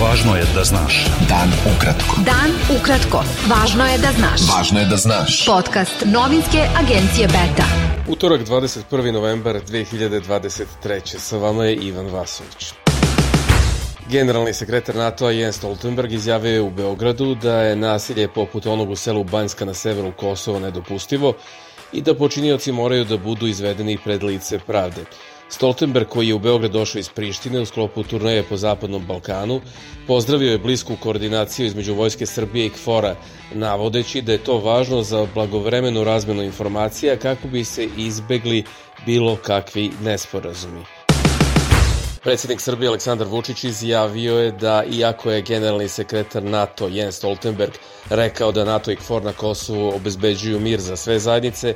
Važno je da znaš. Dan ukratko. Dan ukratko. Važno je da znaš. Važno je da znaš. Podcast novinske agencije Beta. Utorak 21. novembar 2023. Sa vama je Ivan Vasović. Generalni sekretar NATO-a Jens Stoltenberg izjavio je u Beogradu da je nasilje poput onog u selu Banjska na severu Kosova nedopustivo i da počinioci moraju da budu izvedeni pred lice pravde. Stoltenberg, koji je u Beograd došao iz Prištine u sklopu turneje po Zapadnom Balkanu, pozdravio je blisku koordinaciju između Vojske Srbije i KFOR-a, navodeći da je to važno za blagovremenu razmenu informacija kako bi se izbegli bilo kakvi nesporazumi. Predsednik Srbije Aleksandar Vučić izjavio je da iako je generalni sekretar NATO Jens Stoltenberg rekao da NATO i KFOR na Kosovu obezbeđuju mir za sve zajednice,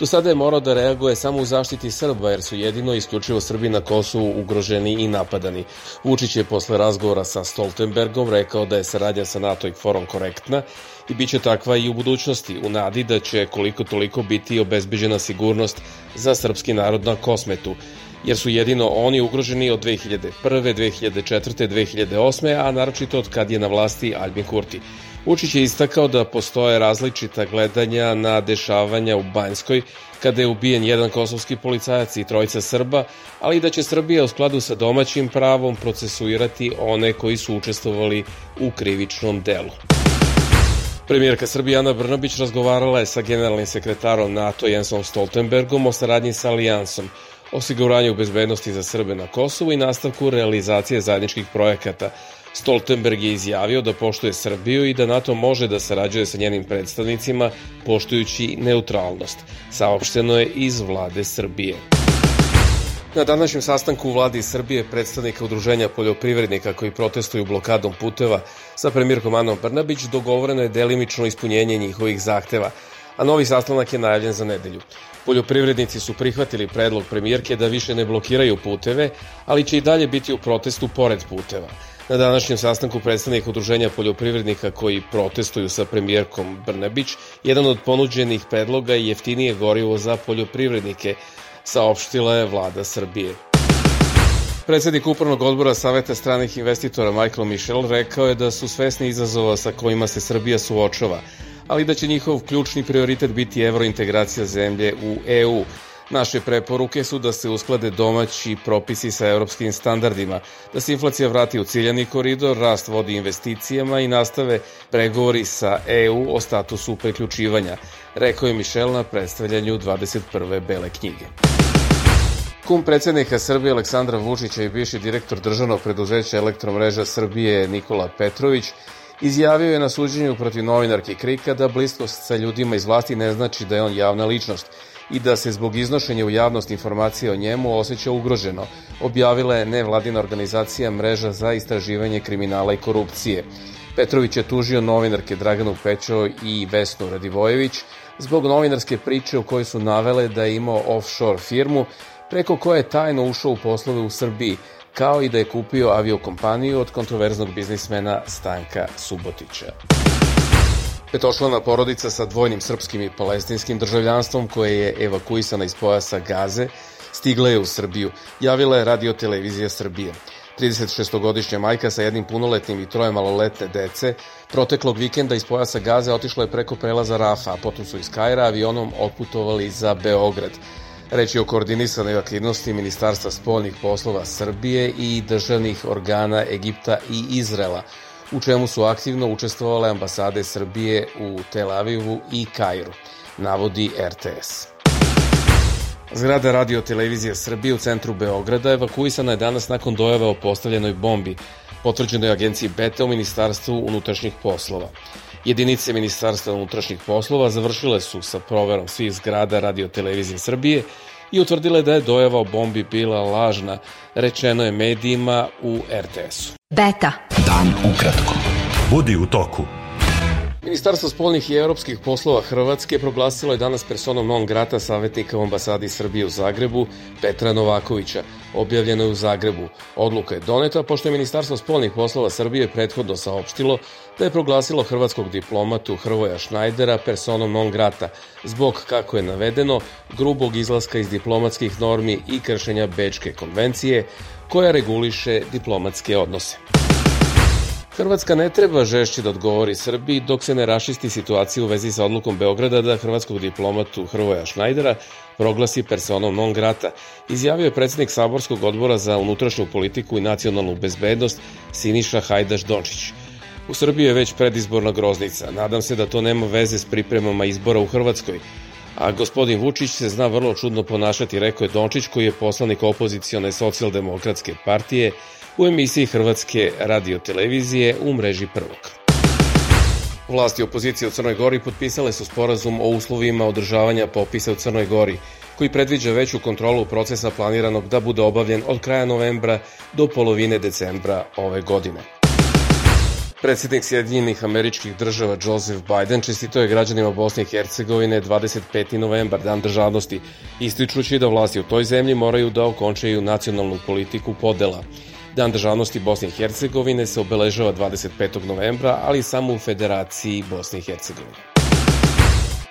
do sada je morao da reaguje samo u zaštiti Srba jer su jedino isključivo Srbi na Kosovu ugroženi i napadani. Vučić je posle razgovora sa Stoltenbergom rekao da je saradnja sa NATO i KFOR-om korektna i bit će takva i u budućnosti, u nadi da će koliko toliko biti obezbeđena sigurnost za srpski narod na Kosmetu jer su jedino oni ugroženi od 2001. 2004. 2008. a naročito od kad je na vlasti Albin Kurti. Vučić je istakao da postoje različita gledanja na dešavanja u Banjskoj, kada je ubijen jedan kosovski policajac i trojica Srba, ali da će Srbija u skladu sa domaćim pravom procesuirati one koji su učestvovali u krivičnom delu. Premijerka Srbije Ana Brnabić razgovarala je sa generalnim sekretarom NATO Jensom Stoltenbergom o saradnji sa Alijansom, osiguranju bezbednosti za Srbe na Kosovu i nastavku realizacije zajedničkih projekata. Stoltenberg je izjavio da poštuje Srbiju i da NATO može da sarađuje sa njenim predstavnicima poštujući neutralnost. Saopšteno je iz vlade Srbije. Na današnjem sastanku u vladi Srbije predstavnika udruženja poljoprivrednika koji protestuju blokadom puteva sa premijerkom Anom Brnabić dogovoreno je delimično ispunjenje njihovih zahteva, a novi sastanak je najavljen za nedelju. Poljoprivrednici su prihvatili predlog premijerke da više ne blokiraju puteve, ali će i dalje biti u protestu pored puteva. Na današnjem sastanku predstavnika udruženja poljoprivrednika koji protestuju sa premijerkom Brnebić, jedan od ponuđenih predloga je jeftinije gorivo za poljoprivrednike, saopštila je vlada Srbije. Predsednik Upravnog odbora Saveta stranih investitora Michael Michel rekao je da su svesni izazova sa kojima se Srbija suočava, ali da će njihov ključni prioritet biti evrointegracija zemlje u EU. Naše preporuke su da se usklade domaći propisi sa evropskim standardima, da se inflacija vrati u ciljani koridor, rast vodi investicijama i nastave pregovori sa EU o statusu preključivanja, rekao je Mišel na predstavljanju 21. Bele knjige. Kum predsednika Srbije Aleksandra Vučića i bivši direktor državnog preduzeća Elektromreža Srbije Nikola Petrović Izjavio je na suđenju protiv novinarke Krika da bliskost sa ljudima iz vlasti ne znači da je on javna ličnost i da se zbog iznošenja u javnost informacije o njemu osjeća ugroženo, objavila je nevladina organizacija Mreža za istraživanje kriminala i korupcije. Petrović je tužio novinarke Draganu Pećo i Vesnu Radivojević zbog novinarske priče u kojoj su navele da je imao offshore firmu preko koje je tajno ušao u poslove u Srbiji, kao i da je kupio aviokompaniju od kontroverznog biznismena Stanka Subotića. Petošlana porodica sa dvojnim srpskim i palestinskim državljanstvom koje je evakuisana iz pojasa Gaze stigla je u Srbiju, javila je radio televizija Srbije. 36-godišnja majka sa jednim punoletnim i troje maloletne dece proteklog vikenda iz pojasa Gaze otišla je preko prelaza Rafa, a potom su iz Kajra avionom otputovali za Beograd. Reč je o koordinisanoj aktivnosti Ministarstva spoljnih poslova Srbije i državnih organa Egipta i Izrela, u čemu su aktivno učestvovale ambasade Srbije u Tel Avivu i Kairu, navodi RTS. Zgrada radio televizija Srbije u centru Beograda evakuisana je danas nakon dojave o postavljenoj bombi, potvrđenoj agenciji Beta u Ministarstvu unutrašnjih poslova. Jedinice Ministarstva unutrašnjih poslova završile su sa proverom svih zgrada radio televizije Srbije i utvrdile da je dojava o bombi bila lažna, rečeno je medijima u RTS-u. Beta. Dan ukratko. Budi u toku. Ministarstvo spolnih i evropskih poslova Hrvatske proglasilo je danas personom non grata savjetnika u ambasadi Srbije u Zagrebu Petra Novakovića. Objavljeno je u Zagrebu. Odluka je doneta pošto je Ministarstvo spolnih poslova Srbije prethodno saopštilo da je proglasilo hrvatskog diplomatu Hrvoja Šnajdera personom non grata zbog, kako je navedeno, grubog izlaska iz diplomatskih normi i kršenja Bečke konvencije koja reguliše diplomatske odnose. Hrvatska ne treba žešće da odgovori Srbiji dok se ne rašisti situacija u vezi sa odlukom Beograda da hrvatskog diplomatu Hrvoja Šnajdera proglasi personom non grata, izjavio je predsednik Saborskog odbora za unutrašnju politiku i nacionalnu bezbednost Siniša Hajdaš Dončić. U Srbiji je već predizborna groznica. Nadam se da to nema veze s pripremama izbora u Hrvatskoj. A gospodin Vučić se zna vrlo čudno ponašati, rekao je Dončić koji je poslanik opozicione socijaldemokratske partije u emisiji Hrvatske radiotelevizije u mreži prvog. Vlasti opozicije u Crnoj Gori potpisale su sporazum o uslovima održavanja popisa u Crnoj Gori, koji predviđa veću kontrolu procesa planiranog da bude obavljen od kraja novembra do polovine decembra ove godine. Predsednik Sjedinjenih američkih država Joseph Biden čestito je građanima Bosne i Hercegovine 25. novembar, dan državnosti, ističući da vlasti u toj zemlji moraju da okončaju nacionalnu politiku podela. Dan državnosti Bosne i Hercegovine se obeležava 25. novembra, ali samo u Federaciji Bosne i Hercegovine.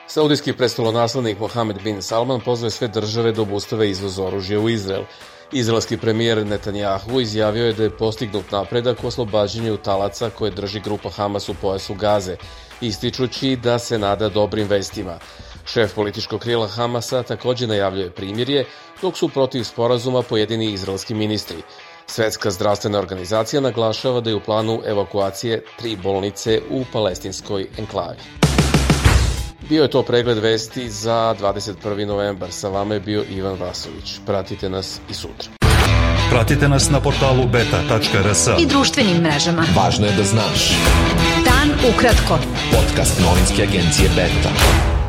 Saudijski prestolonaslednik Mohamed bin Salman pozove sve države da obustave izvoz oružja u Izrael. Izraelski premijer Netanjahu izjavio je da je postignut napredak u oslobađanju talaca koje drži grupa Hamas u pojasu Gaze, ističući da se nada dobrim vestima. Šef političkog krila Hamasa takođe najavljuje primirje, dok su protiv sporazuma pojedini izraelski ministri. Svetska zdravstvena organizacija naglašava da je u planu evakuacije tri bolnice u palestinskoj enklavi. Bio je to pregled vesti za 21. novembar. Sa vama je bio Ivan Vasović. Pratite nas i sutra. Pratite nas na portalu beta.rs i društvenim mrežama. Važno je da znaš. Dan ukratko. Podcast novinske agencije Beta.